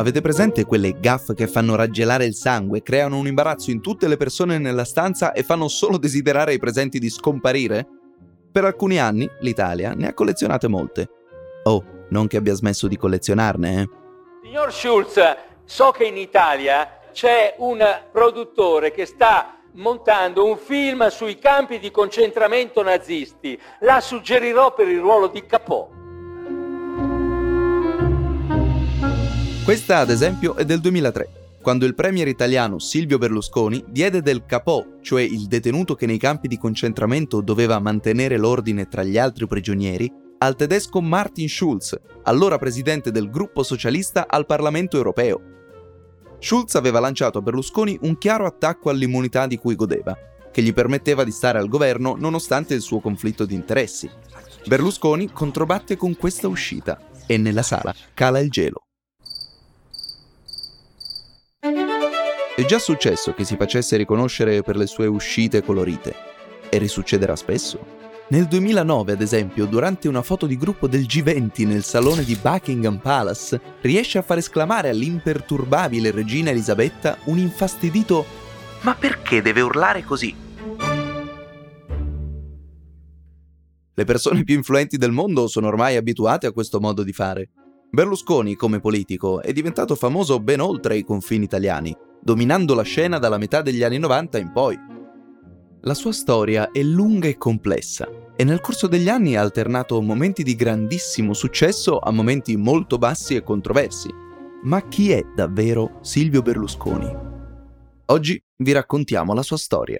Avete presente quelle gaff che fanno raggelare il sangue, creano un imbarazzo in tutte le persone nella stanza e fanno solo desiderare ai presenti di scomparire? Per alcuni anni l'Italia ne ha collezionate molte. Oh, non che abbia smesso di collezionarne, eh. Signor Schulz, so che in Italia c'è un produttore che sta montando un film sui campi di concentramento nazisti. La suggerirò per il ruolo di Capò. Questa, ad esempio, è del 2003, quando il premier italiano Silvio Berlusconi diede del capò, cioè il detenuto che nei campi di concentramento doveva mantenere l'ordine tra gli altri prigionieri, al tedesco Martin Schulz, allora presidente del gruppo socialista al Parlamento europeo. Schulz aveva lanciato a Berlusconi un chiaro attacco all'immunità di cui godeva, che gli permetteva di stare al governo nonostante il suo conflitto di interessi. Berlusconi controbatte con questa uscita e nella sala cala il gelo. È già successo che si facesse riconoscere per le sue uscite colorite e risuccederà spesso. Nel 2009, ad esempio, durante una foto di gruppo del G20 nel salone di Buckingham Palace, riesce a far esclamare all'imperturbabile regina Elisabetta un infastidito Ma perché deve urlare così? Le persone più influenti del mondo sono ormai abituate a questo modo di fare. Berlusconi, come politico, è diventato famoso ben oltre i confini italiani, dominando la scena dalla metà degli anni 90 in poi. La sua storia è lunga e complessa e nel corso degli anni ha alternato momenti di grandissimo successo a momenti molto bassi e controversi. Ma chi è davvero Silvio Berlusconi? Oggi vi raccontiamo la sua storia.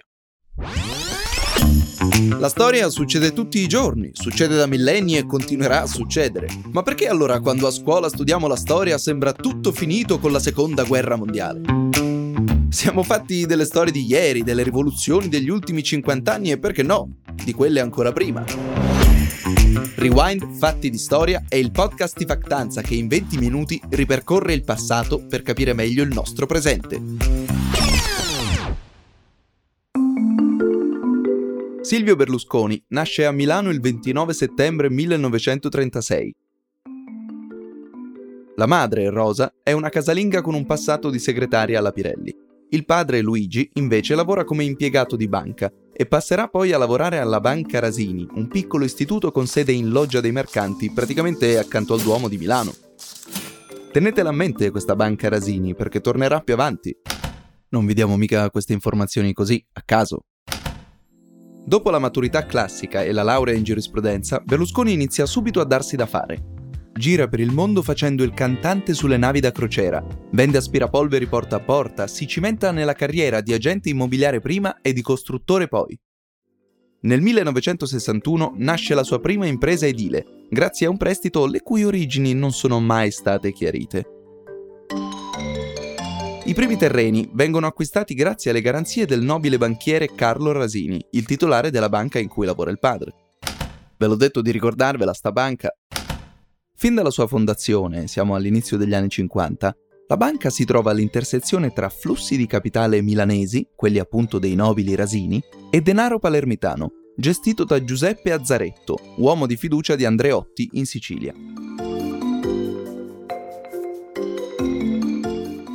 La storia succede tutti i giorni, succede da millenni e continuerà a succedere. Ma perché allora quando a scuola studiamo la storia sembra tutto finito con la seconda guerra mondiale? Siamo fatti delle storie di ieri, delle rivoluzioni degli ultimi 50 anni e perché no, di quelle ancora prima. Rewind Fatti di Storia è il podcast di Factanza che in 20 minuti ripercorre il passato per capire meglio il nostro presente. Silvio Berlusconi nasce a Milano il 29 settembre 1936. La madre, Rosa, è una casalinga con un passato di segretaria alla Pirelli. Il padre Luigi invece lavora come impiegato di banca e passerà poi a lavorare alla Banca Rasini, un piccolo istituto con sede in Loggia dei Mercanti, praticamente accanto al Duomo di Milano. Tenetela a mente questa Banca Rasini perché tornerà più avanti. Non vi diamo mica queste informazioni così, a caso. Dopo la maturità classica e la laurea in giurisprudenza, Berlusconi inizia subito a darsi da fare gira per il mondo facendo il cantante sulle navi da crociera, vende aspirapolveri porta a porta, si cimenta nella carriera di agente immobiliare prima e di costruttore poi. Nel 1961 nasce la sua prima impresa edile, grazie a un prestito le cui origini non sono mai state chiarite. I primi terreni vengono acquistati grazie alle garanzie del nobile banchiere Carlo Rasini, il titolare della banca in cui lavora il padre. Ve l'ho detto di ricordarvela sta banca, Fin dalla sua fondazione, siamo all'inizio degli anni 50, la banca si trova all'intersezione tra flussi di capitale milanesi, quelli appunto dei nobili rasini, e denaro palermitano, gestito da Giuseppe Azzaretto, uomo di fiducia di Andreotti in Sicilia.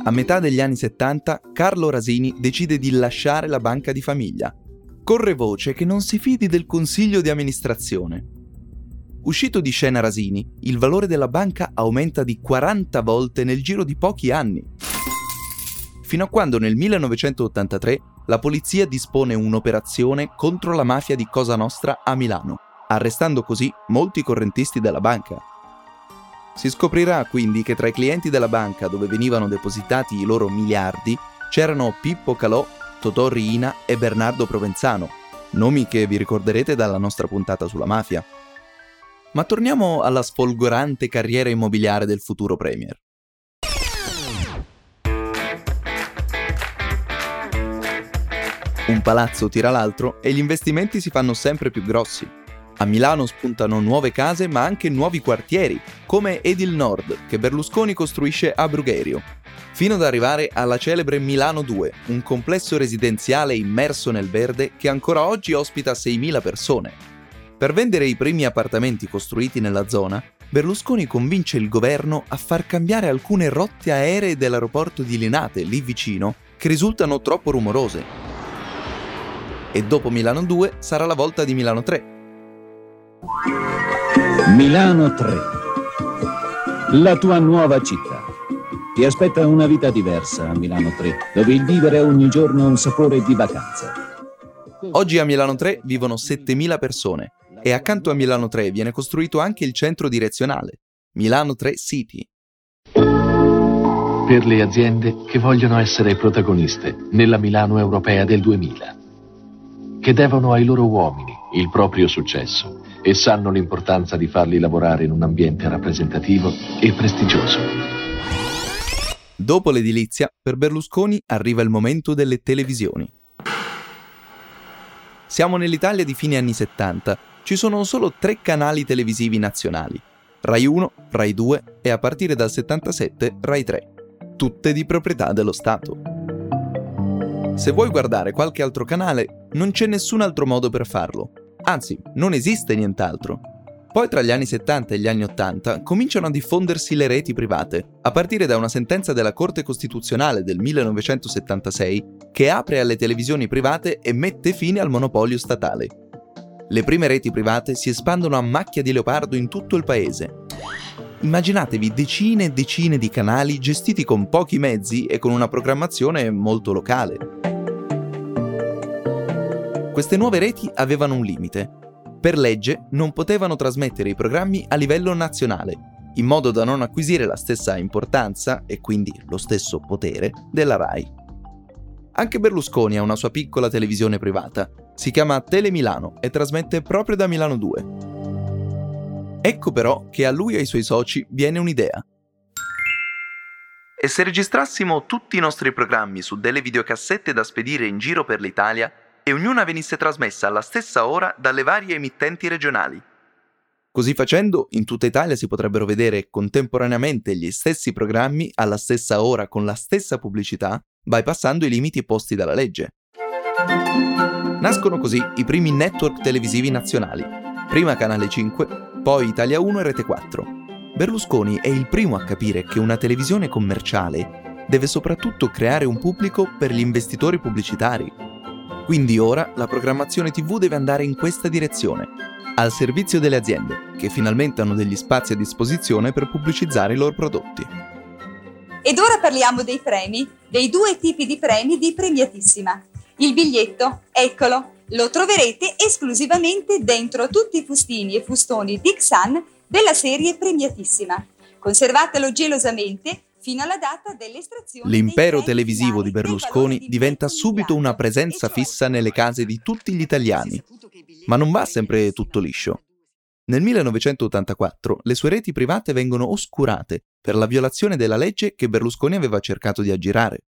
A metà degli anni 70 Carlo Rasini decide di lasciare la banca di famiglia. Corre voce che non si fidi del consiglio di amministrazione Uscito di scena Rasini, il valore della banca aumenta di 40 volte nel giro di pochi anni. Fino a quando nel 1983 la polizia dispone un'operazione contro la mafia di Cosa Nostra a Milano, arrestando così molti correntisti della banca. Si scoprirà quindi che tra i clienti della banca dove venivano depositati i loro miliardi c'erano Pippo Calò, Totò Riina e Bernardo Provenzano, nomi che vi ricorderete dalla nostra puntata sulla mafia. Ma torniamo alla sfolgorante carriera immobiliare del futuro Premier. Un palazzo tira l'altro e gli investimenti si fanno sempre più grossi. A Milano spuntano nuove case ma anche nuovi quartieri, come Edil Nord, che Berlusconi costruisce a Brugherio, fino ad arrivare alla celebre Milano 2, un complesso residenziale immerso nel verde che ancora oggi ospita 6.000 persone. Per vendere i primi appartamenti costruiti nella zona, Berlusconi convince il governo a far cambiare alcune rotte aeree dell'aeroporto di Linate, lì vicino, che risultano troppo rumorose. E dopo Milano 2 sarà la volta di Milano 3. Milano 3. La tua nuova città. Ti aspetta una vita diversa a Milano 3, dove il vivere ogni giorno un sapore di vacanza. Oggi a Milano 3 vivono 7.000 persone e accanto a Milano 3 viene costruito anche il centro direzionale, Milano 3 City. Per le aziende che vogliono essere protagoniste nella Milano europea del 2000, che devono ai loro uomini il proprio successo e sanno l'importanza di farli lavorare in un ambiente rappresentativo e prestigioso. Dopo l'edilizia, per Berlusconi arriva il momento delle televisioni. Siamo nell'Italia di fine anni 70. Ci sono solo tre canali televisivi nazionali. Rai 1, Rai 2 e a partire dal 77 Rai 3. Tutte di proprietà dello Stato. Se vuoi guardare qualche altro canale, non c'è nessun altro modo per farlo. Anzi, non esiste nient'altro. Poi tra gli anni 70 e gli anni 80 cominciano a diffondersi le reti private, a partire da una sentenza della Corte Costituzionale del 1976 che apre alle televisioni private e mette fine al monopolio statale. Le prime reti private si espandono a macchia di leopardo in tutto il paese. Immaginatevi decine e decine di canali gestiti con pochi mezzi e con una programmazione molto locale. Queste nuove reti avevano un limite, per legge non potevano trasmettere i programmi a livello nazionale, in modo da non acquisire la stessa importanza e quindi lo stesso potere della RAI. Anche Berlusconi ha una sua piccola televisione privata, si chiama Tele Milano e trasmette proprio da Milano 2. Ecco però che a lui e ai suoi soci viene un'idea. E se registrassimo tutti i nostri programmi su delle videocassette da spedire in giro per l'Italia e ognuna venisse trasmessa alla stessa ora dalle varie emittenti regionali. Così facendo, in tutta Italia si potrebbero vedere contemporaneamente gli stessi programmi alla stessa ora con la stessa pubblicità, bypassando i limiti posti dalla legge. Nascono così i primi network televisivi nazionali, prima Canale 5, poi Italia 1 e Rete 4. Berlusconi è il primo a capire che una televisione commerciale deve soprattutto creare un pubblico per gli investitori pubblicitari, quindi ora la programmazione TV deve andare in questa direzione, al servizio delle aziende, che finalmente hanno degli spazi a disposizione per pubblicizzare i loro prodotti. Ed ora parliamo dei premi, dei due tipi di premi di Premiatissima. Il biglietto, eccolo, lo troverete esclusivamente dentro tutti i fustini e fustoni Sun della serie Premiatissima. Conservatelo gelosamente fino alla data dell'estrazione. L'impero televisivo di Berlusconi diventa subito una presenza fissa nelle case di tutti gli italiani. Ma non va sempre tutto liscio. Nel 1984 le sue reti private vengono oscurate per la violazione della legge che Berlusconi aveva cercato di aggirare.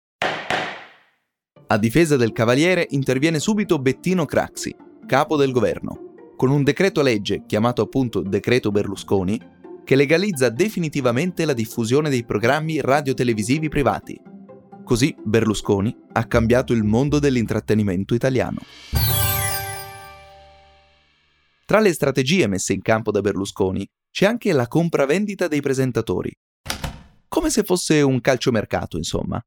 A difesa del Cavaliere interviene subito Bettino Craxi, capo del governo. Con un decreto legge, chiamato appunto Decreto Berlusconi, che legalizza definitivamente la diffusione dei programmi radiotelevisivi privati. Così Berlusconi ha cambiato il mondo dell'intrattenimento italiano. Tra le strategie messe in campo da Berlusconi c'è anche la compravendita dei presentatori. Come se fosse un calciomercato, insomma.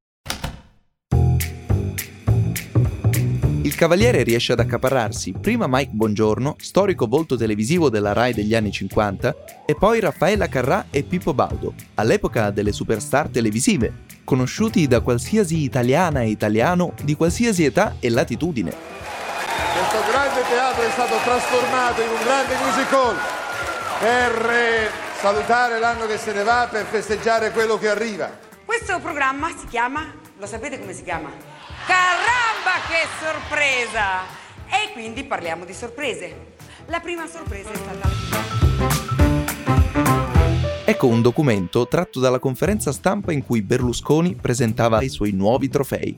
Il Cavaliere riesce ad accaparrarsi prima Mike Bongiorno, storico volto televisivo della Rai degli anni 50, e poi Raffaella Carrà e Pippo Baudo, all'epoca delle superstar televisive, conosciuti da qualsiasi italiana e italiano di qualsiasi età e latitudine. Questo grande teatro è stato trasformato in un grande musical per eh, salutare l'anno che se ne va, per festeggiare quello che arriva. Questo programma si chiama, lo sapete come si chiama? Caramba che sorpresa! E quindi parliamo di sorprese. La prima sorpresa è stata Ecco un documento tratto dalla conferenza stampa in cui Berlusconi presentava i suoi nuovi trofei.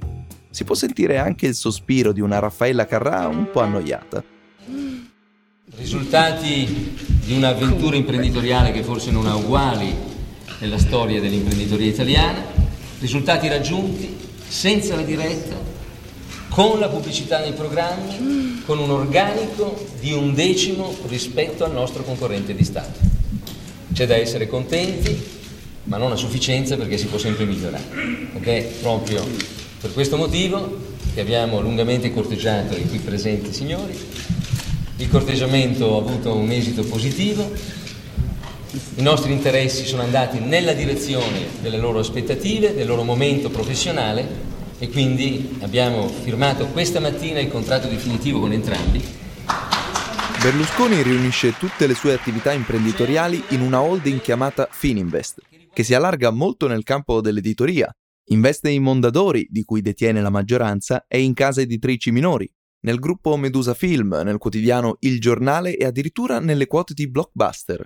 Si può sentire anche il sospiro di una Raffaella Carrà un po' annoiata. Risultati di un'avventura imprenditoriale che forse non ha uguali nella storia dell'imprenditoria italiana, risultati raggiunti senza la diretta, con la pubblicità nei programmi, con un organico di un decimo rispetto al nostro concorrente di Stato. c'è da essere contenti, ma non a sufficienza perché si può sempre migliorare. Ed proprio per questo motivo che abbiamo lungamente corteggiato i qui presenti signori. Il corteggiamento ha avuto un esito positivo, i nostri interessi sono andati nella direzione delle loro aspettative, del loro momento professionale e quindi abbiamo firmato questa mattina il contratto definitivo con entrambi Berlusconi riunisce tutte le sue attività imprenditoriali in una holding chiamata Fininvest, che si allarga molto nel campo dell'editoria. Investe in Mondadori, di cui detiene la maggioranza, e in case editrici minori, nel gruppo Medusa Film, nel quotidiano Il Giornale e addirittura nelle quote di Blockbuster.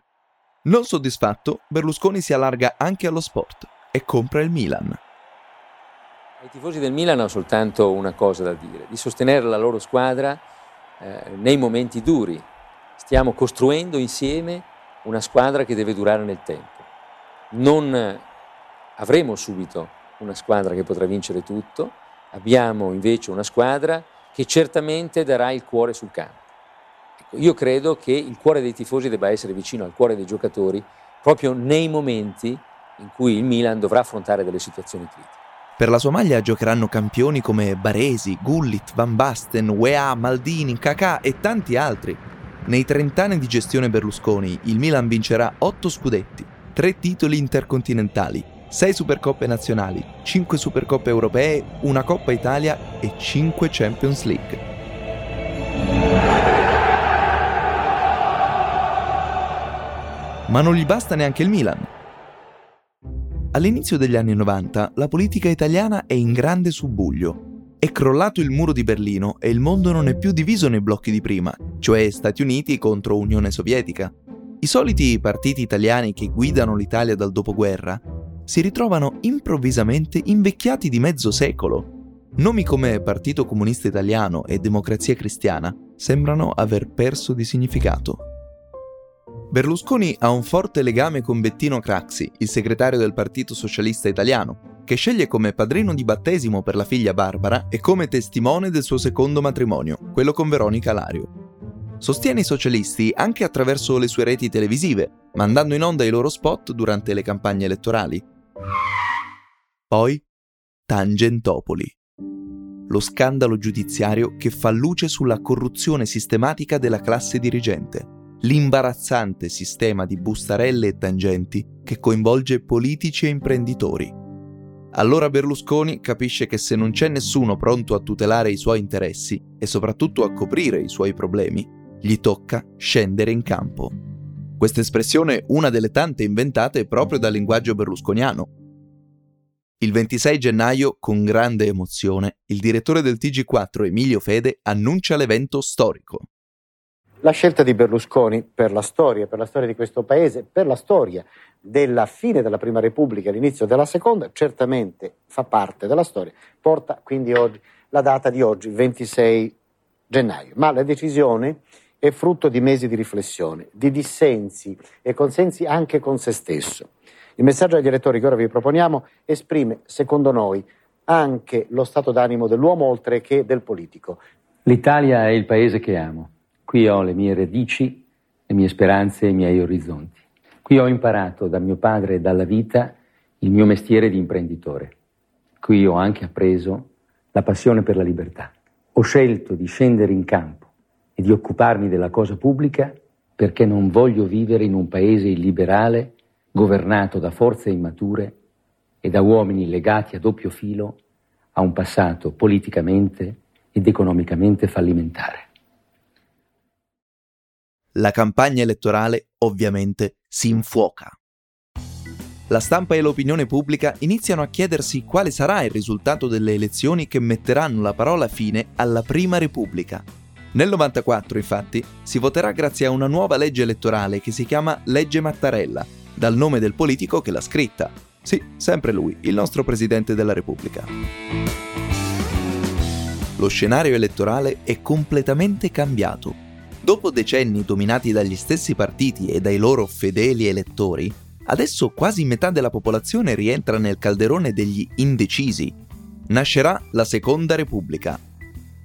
Non soddisfatto, Berlusconi si allarga anche allo sport e compra il Milan. Ai tifosi del Milan ho soltanto una cosa da dire, di sostenere la loro squadra eh, nei momenti duri. Stiamo costruendo insieme una squadra che deve durare nel tempo. Non avremo subito una squadra che potrà vincere tutto, abbiamo invece una squadra che certamente darà il cuore sul campo. Ecco, io credo che il cuore dei tifosi debba essere vicino al cuore dei giocatori proprio nei momenti in cui il Milan dovrà affrontare delle situazioni critiche. Per la sua maglia giocheranno campioni come Baresi, Gullit, Van Basten, Wea, Maldini, Kakà e tanti altri. Nei 30 anni di gestione Berlusconi, il Milan vincerà 8 scudetti, 3 titoli intercontinentali, 6 Supercoppe nazionali, 5 Supercoppe europee, una Coppa Italia e 5 Champions League. Ma non gli basta neanche il Milan. All'inizio degli anni 90 la politica italiana è in grande subbuglio. È crollato il muro di Berlino e il mondo non è più diviso nei blocchi di prima, cioè Stati Uniti contro Unione Sovietica. I soliti partiti italiani che guidano l'Italia dal dopoguerra si ritrovano improvvisamente invecchiati di mezzo secolo. Nomi come Partito Comunista Italiano e Democrazia Cristiana sembrano aver perso di significato. Berlusconi ha un forte legame con Bettino Craxi, il segretario del Partito Socialista Italiano, che sceglie come padrino di battesimo per la figlia Barbara e come testimone del suo secondo matrimonio, quello con Veronica Lario. Sostiene i socialisti anche attraverso le sue reti televisive, mandando in onda i loro spot durante le campagne elettorali. Poi Tangentopoli. Lo scandalo giudiziario che fa luce sulla corruzione sistematica della classe dirigente l'imbarazzante sistema di bustarelle e tangenti che coinvolge politici e imprenditori. Allora Berlusconi capisce che se non c'è nessuno pronto a tutelare i suoi interessi e soprattutto a coprire i suoi problemi, gli tocca scendere in campo. Questa espressione è una delle tante inventate proprio dal linguaggio berlusconiano. Il 26 gennaio, con grande emozione, il direttore del TG4 Emilio Fede annuncia l'evento storico. La scelta di Berlusconi per la storia, per la storia di questo paese, per la storia della fine della Prima Repubblica e l'inizio della Seconda, certamente fa parte della storia, porta quindi oggi, la data di oggi, 26 gennaio. Ma la decisione è frutto di mesi di riflessione, di dissensi e consensi anche con se stesso. Il messaggio agli elettori che ora vi proponiamo esprime, secondo noi, anche lo stato d'animo dell'uomo oltre che del politico. L'Italia è il paese che amo Qui ho le mie radici, le mie speranze e i miei orizzonti. Qui ho imparato da mio padre e dalla vita il mio mestiere di imprenditore. Qui ho anche appreso la passione per la libertà. Ho scelto di scendere in campo e di occuparmi della cosa pubblica perché non voglio vivere in un paese illiberale governato da forze immature e da uomini legati a doppio filo a un passato politicamente ed economicamente fallimentare la campagna elettorale ovviamente si infuoca. La stampa e l'opinione pubblica iniziano a chiedersi quale sarà il risultato delle elezioni che metteranno la parola fine alla Prima Repubblica. Nel 94, infatti, si voterà grazie a una nuova legge elettorale che si chiama Legge Mattarella, dal nome del politico che l'ha scritta. Sì, sempre lui, il nostro Presidente della Repubblica. Lo scenario elettorale è completamente cambiato Dopo decenni dominati dagli stessi partiti e dai loro fedeli elettori, adesso quasi metà della popolazione rientra nel calderone degli indecisi. Nascerà la Seconda Repubblica.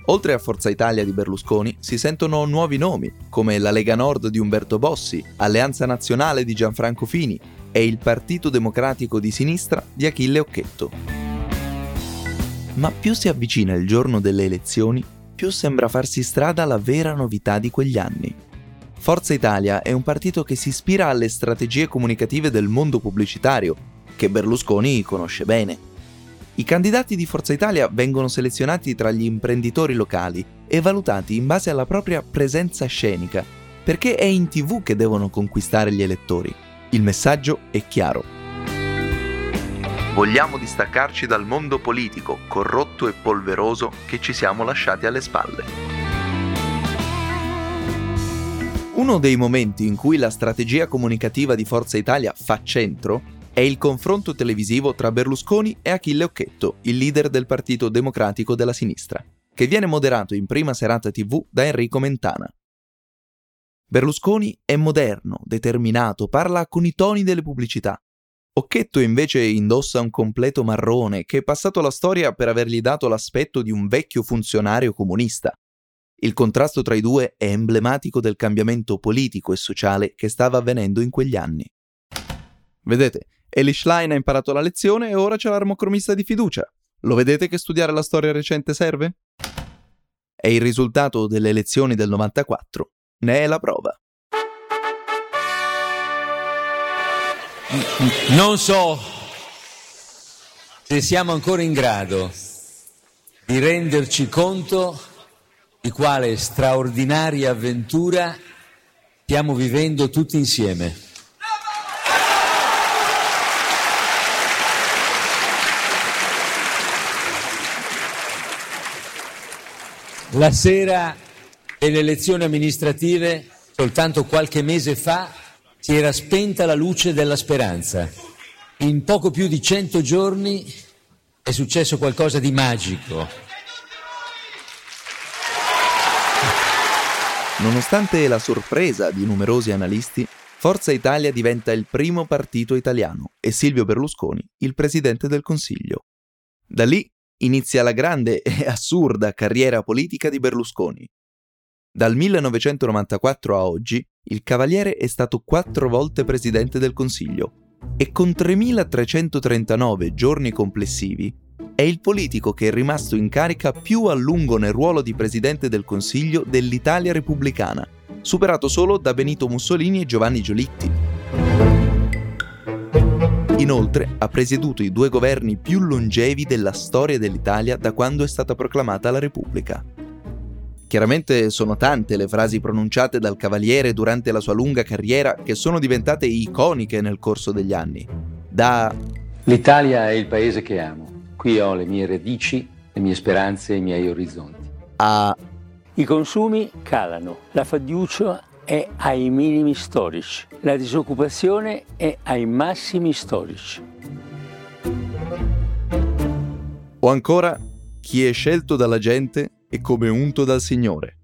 Oltre a Forza Italia di Berlusconi si sentono nuovi nomi, come la Lega Nord di Umberto Bossi, Alleanza Nazionale di Gianfranco Fini e il Partito Democratico di Sinistra di Achille Occhetto. Ma più si avvicina il giorno delle elezioni, più sembra farsi strada la vera novità di quegli anni. Forza Italia è un partito che si ispira alle strategie comunicative del mondo pubblicitario, che Berlusconi conosce bene. I candidati di Forza Italia vengono selezionati tra gli imprenditori locali e valutati in base alla propria presenza scenica, perché è in tv che devono conquistare gli elettori. Il messaggio è chiaro. Vogliamo distaccarci dal mondo politico, corrotto e polveroso che ci siamo lasciati alle spalle. Uno dei momenti in cui la strategia comunicativa di Forza Italia fa centro è il confronto televisivo tra Berlusconi e Achille Occhetto, il leader del Partito Democratico della Sinistra, che viene moderato in prima serata TV da Enrico Mentana. Berlusconi è moderno, determinato, parla con i toni delle pubblicità. Occhetto invece indossa un completo marrone che è passato alla storia per avergli dato l'aspetto di un vecchio funzionario comunista. Il contrasto tra i due è emblematico del cambiamento politico e sociale che stava avvenendo in quegli anni. Vedete, Elish Line ha imparato la lezione e ora c'è l'armocromista di fiducia. Lo vedete che studiare la storia recente serve? È il risultato delle elezioni del 94. Ne è la prova. Non so se siamo ancora in grado di renderci conto di quale straordinaria avventura stiamo vivendo tutti insieme. La sera delle elezioni amministrative, soltanto qualche mese fa, si era spenta la luce della speranza. In poco più di cento giorni è successo qualcosa di magico. Nonostante la sorpresa di numerosi analisti, Forza Italia diventa il primo partito italiano e Silvio Berlusconi il presidente del Consiglio. Da lì inizia la grande e assurda carriera politica di Berlusconi. Dal 1994 a oggi, il Cavaliere è stato quattro volte Presidente del Consiglio e con 3.339 giorni complessivi è il politico che è rimasto in carica più a lungo nel ruolo di Presidente del Consiglio dell'Italia repubblicana, superato solo da Benito Mussolini e Giovanni Giolitti. Inoltre ha presieduto i due governi più longevi della storia dell'Italia da quando è stata proclamata la Repubblica. Chiaramente sono tante le frasi pronunciate dal Cavaliere durante la sua lunga carriera che sono diventate iconiche nel corso degli anni. Da L'Italia è il paese che amo. Qui ho le mie radici, le mie speranze e i miei orizzonti. A I consumi calano, la fiducia è ai minimi storici, la disoccupazione è ai massimi storici. O ancora, chi è scelto dalla gente è come unto dal Signore.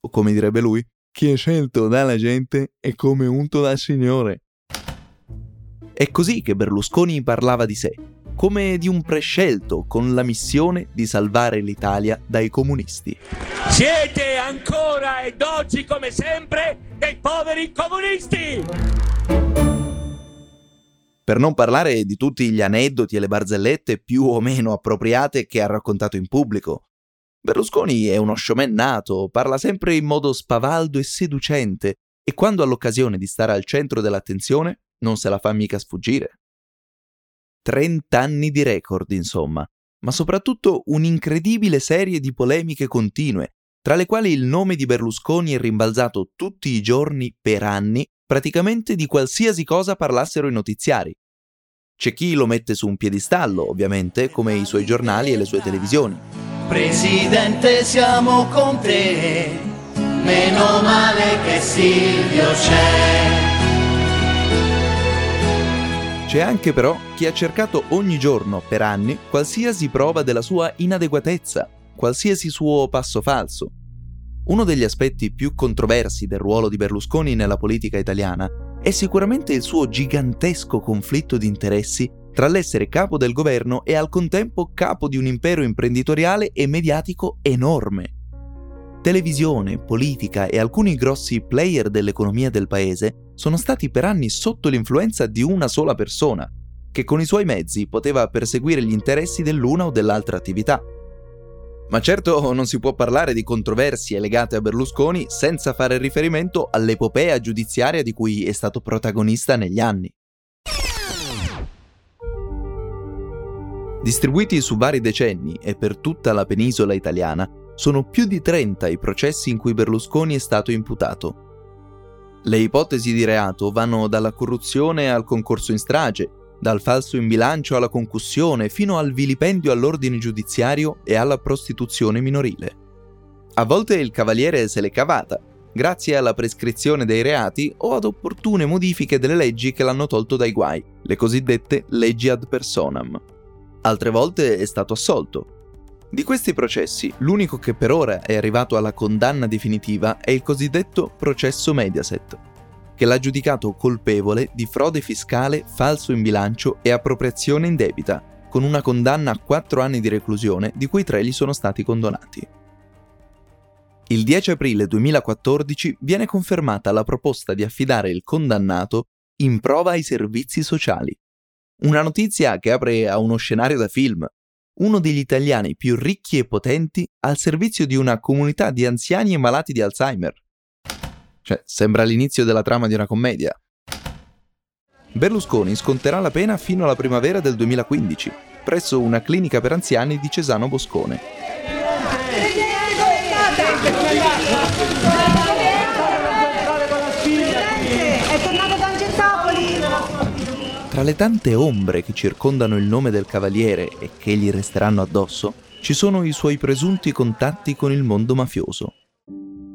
O come direbbe lui, chi è scelto dalla gente è come unto dal Signore. È così che Berlusconi parlava di sé, come di un prescelto con la missione di salvare l'Italia dai comunisti. Siete ancora ed oggi come sempre dei poveri comunisti! Per non parlare di tutti gli aneddoti e le barzellette più o meno appropriate che ha raccontato in pubblico. Berlusconi è uno showman nato, parla sempre in modo spavaldo e seducente e quando ha l'occasione di stare al centro dell'attenzione non se la fa mica sfuggire. 30 anni di record, insomma, ma soprattutto un'incredibile serie di polemiche continue, tra le quali il nome di Berlusconi è rimbalzato tutti i giorni per anni, praticamente di qualsiasi cosa parlassero i notiziari. C'è chi lo mette su un piedistallo, ovviamente, come i suoi giornali e le sue televisioni. Presidente, siamo con te, meno male che Silvio c'è. C'è anche però chi ha cercato ogni giorno, per anni, qualsiasi prova della sua inadeguatezza, qualsiasi suo passo falso. Uno degli aspetti più controversi del ruolo di Berlusconi nella politica italiana è sicuramente il suo gigantesco conflitto di interessi tra l'essere capo del governo e al contempo capo di un impero imprenditoriale e mediatico enorme. Televisione, politica e alcuni grossi player dell'economia del paese sono stati per anni sotto l'influenza di una sola persona, che con i suoi mezzi poteva perseguire gli interessi dell'una o dell'altra attività. Ma certo non si può parlare di controversie legate a Berlusconi senza fare riferimento all'epopea giudiziaria di cui è stato protagonista negli anni. Distribuiti su vari decenni e per tutta la penisola italiana, sono più di 30 i processi in cui Berlusconi è stato imputato. Le ipotesi di reato vanno dalla corruzione al concorso in strage, dal falso in bilancio alla concussione fino al vilipendio all'ordine giudiziario e alla prostituzione minorile. A volte il cavaliere se l'è cavata, grazie alla prescrizione dei reati o ad opportune modifiche delle leggi che l'hanno tolto dai guai, le cosiddette leggi ad personam. Altre volte è stato assolto. Di questi processi, l'unico che per ora è arrivato alla condanna definitiva è il cosiddetto processo Mediaset, che l'ha giudicato colpevole di frode fiscale, falso in bilancio e appropriazione indebita, con una condanna a 4 anni di reclusione, di cui 3 gli sono stati condonati. Il 10 aprile 2014 viene confermata la proposta di affidare il condannato in prova ai servizi sociali. Una notizia che apre a uno scenario da film. Uno degli italiani più ricchi e potenti al servizio di una comunità di anziani e malati di Alzheimer. Cioè, sembra l'inizio della trama di una commedia. Berlusconi sconterà la pena fino alla primavera del 2015, presso una clinica per anziani di Cesano Boscone. È tornato da Angentopoli! Tra le tante ombre che circondano il nome del cavaliere e che gli resteranno addosso, ci sono i suoi presunti contatti con il mondo mafioso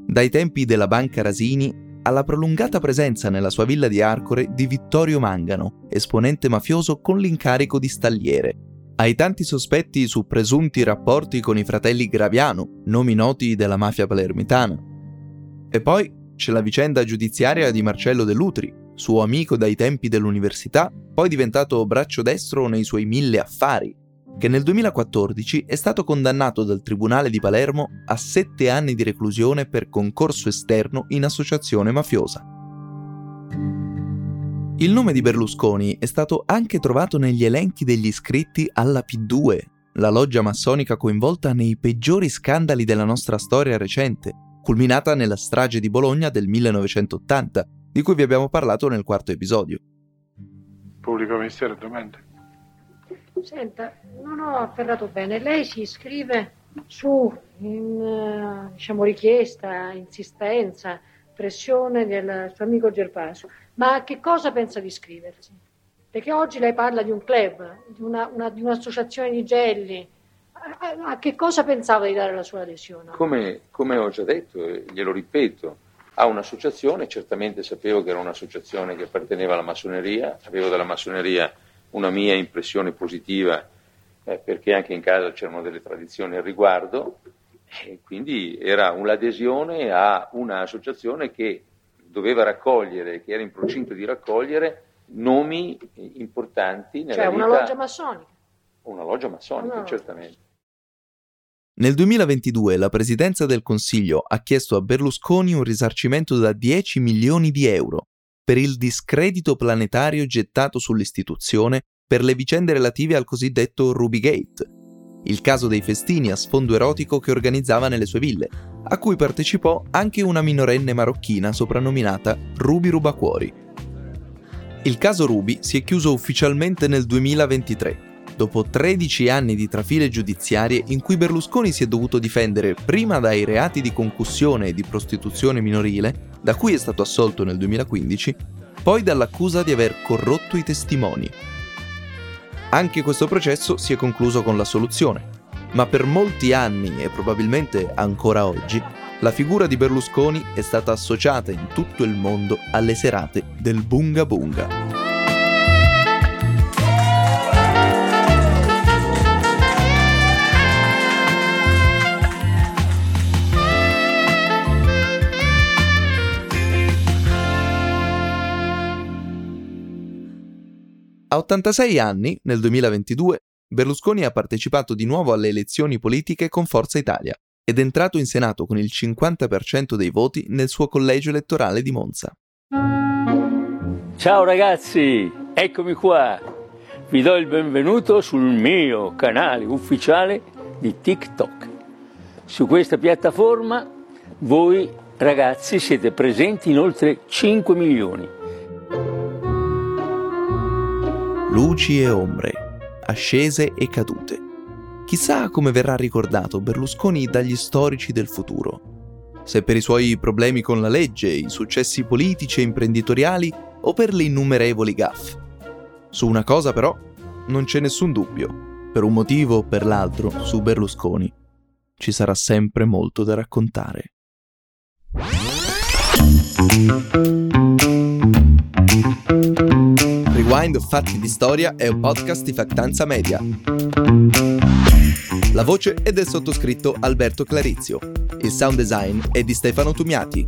dai tempi della Banca Rasini alla prolungata presenza nella sua villa di Arcore di Vittorio Mangano, esponente mafioso con l'incarico di stalliere, ai tanti sospetti su presunti rapporti con i fratelli Graviano, nomi noti della mafia palermitana. E poi c'è la vicenda giudiziaria di Marcello Dell'Utri, suo amico dai tempi dell'università, poi diventato braccio destro nei suoi mille affari, che nel 2014 è stato condannato dal Tribunale di Palermo a sette anni di reclusione per concorso esterno in associazione mafiosa. Il nome di Berlusconi è stato anche trovato negli elenchi degli iscritti alla P2, la loggia massonica coinvolta nei peggiori scandali della nostra storia recente, culminata nella strage di Bologna del 1980, di cui vi abbiamo parlato nel quarto episodio. Pubblico ministero domanda. Senta, non ho afferrato bene. Lei si iscrive su in, eh, diciamo, richiesta, insistenza, pressione del suo amico Gervasio. Ma a che cosa pensa di iscriversi? Perché oggi lei parla di un club, di, una, una, di un'associazione di gelli. A, a, a, che cosa pensava di dare la sua adesione? Come, come ho già detto, glielo ripeto, a un'associazione, certamente sapevo che era un'associazione che apparteneva alla massoneria, avevo dalla massoneria una mia impressione positiva eh, perché anche in casa c'erano delle tradizioni al riguardo e quindi era un'adesione a un'associazione che doveva raccogliere, che era in procinto di raccogliere nomi importanti nella cioè una vita. loggia massonica. Una loggia massonica, Una loggia. certamente. Nel 2022 la Presidenza del Consiglio ha chiesto a Berlusconi un risarcimento da 10 milioni di euro per il discredito planetario gettato sull'istituzione per le vicende relative al cosiddetto Rubygate, il caso dei festini a sfondo erotico che organizzava nelle sue ville, a cui partecipò anche una minorenne marocchina soprannominata Ruby Rubacuori. Il caso Ruby si è chiuso ufficialmente nel 2023, dopo 13 anni di trafile giudiziarie in cui Berlusconi si è dovuto difendere prima dai reati di concussione e di prostituzione minorile, da cui è stato assolto nel 2015, poi dall'accusa di aver corrotto i testimoni. Anche questo processo si è concluso con l'assoluzione, ma per molti anni e probabilmente ancora oggi, la figura di Berlusconi è stata associata in tutto il mondo alle serate del Bunga Bunga. 86 anni, nel 2022, Berlusconi ha partecipato di nuovo alle elezioni politiche con Forza Italia ed è entrato in Senato con il 50% dei voti nel suo collegio elettorale di Monza. Ciao ragazzi, eccomi qua. Vi do il benvenuto sul mio canale ufficiale di TikTok. Su questa piattaforma voi ragazzi siete presenti in oltre 5 milioni. Luci e ombre, ascese e cadute. Chissà come verrà ricordato Berlusconi dagli storici del futuro. Se per i suoi problemi con la legge, i successi politici e imprenditoriali o per le innumerevoli gaffe. Su una cosa però non c'è nessun dubbio. Per un motivo o per l'altro, su Berlusconi ci sarà sempre molto da raccontare. Rewind Fatti di Storia è un podcast di Factanza Media. La voce è del sottoscritto Alberto Clarizio. Il sound design è di Stefano Tumiati.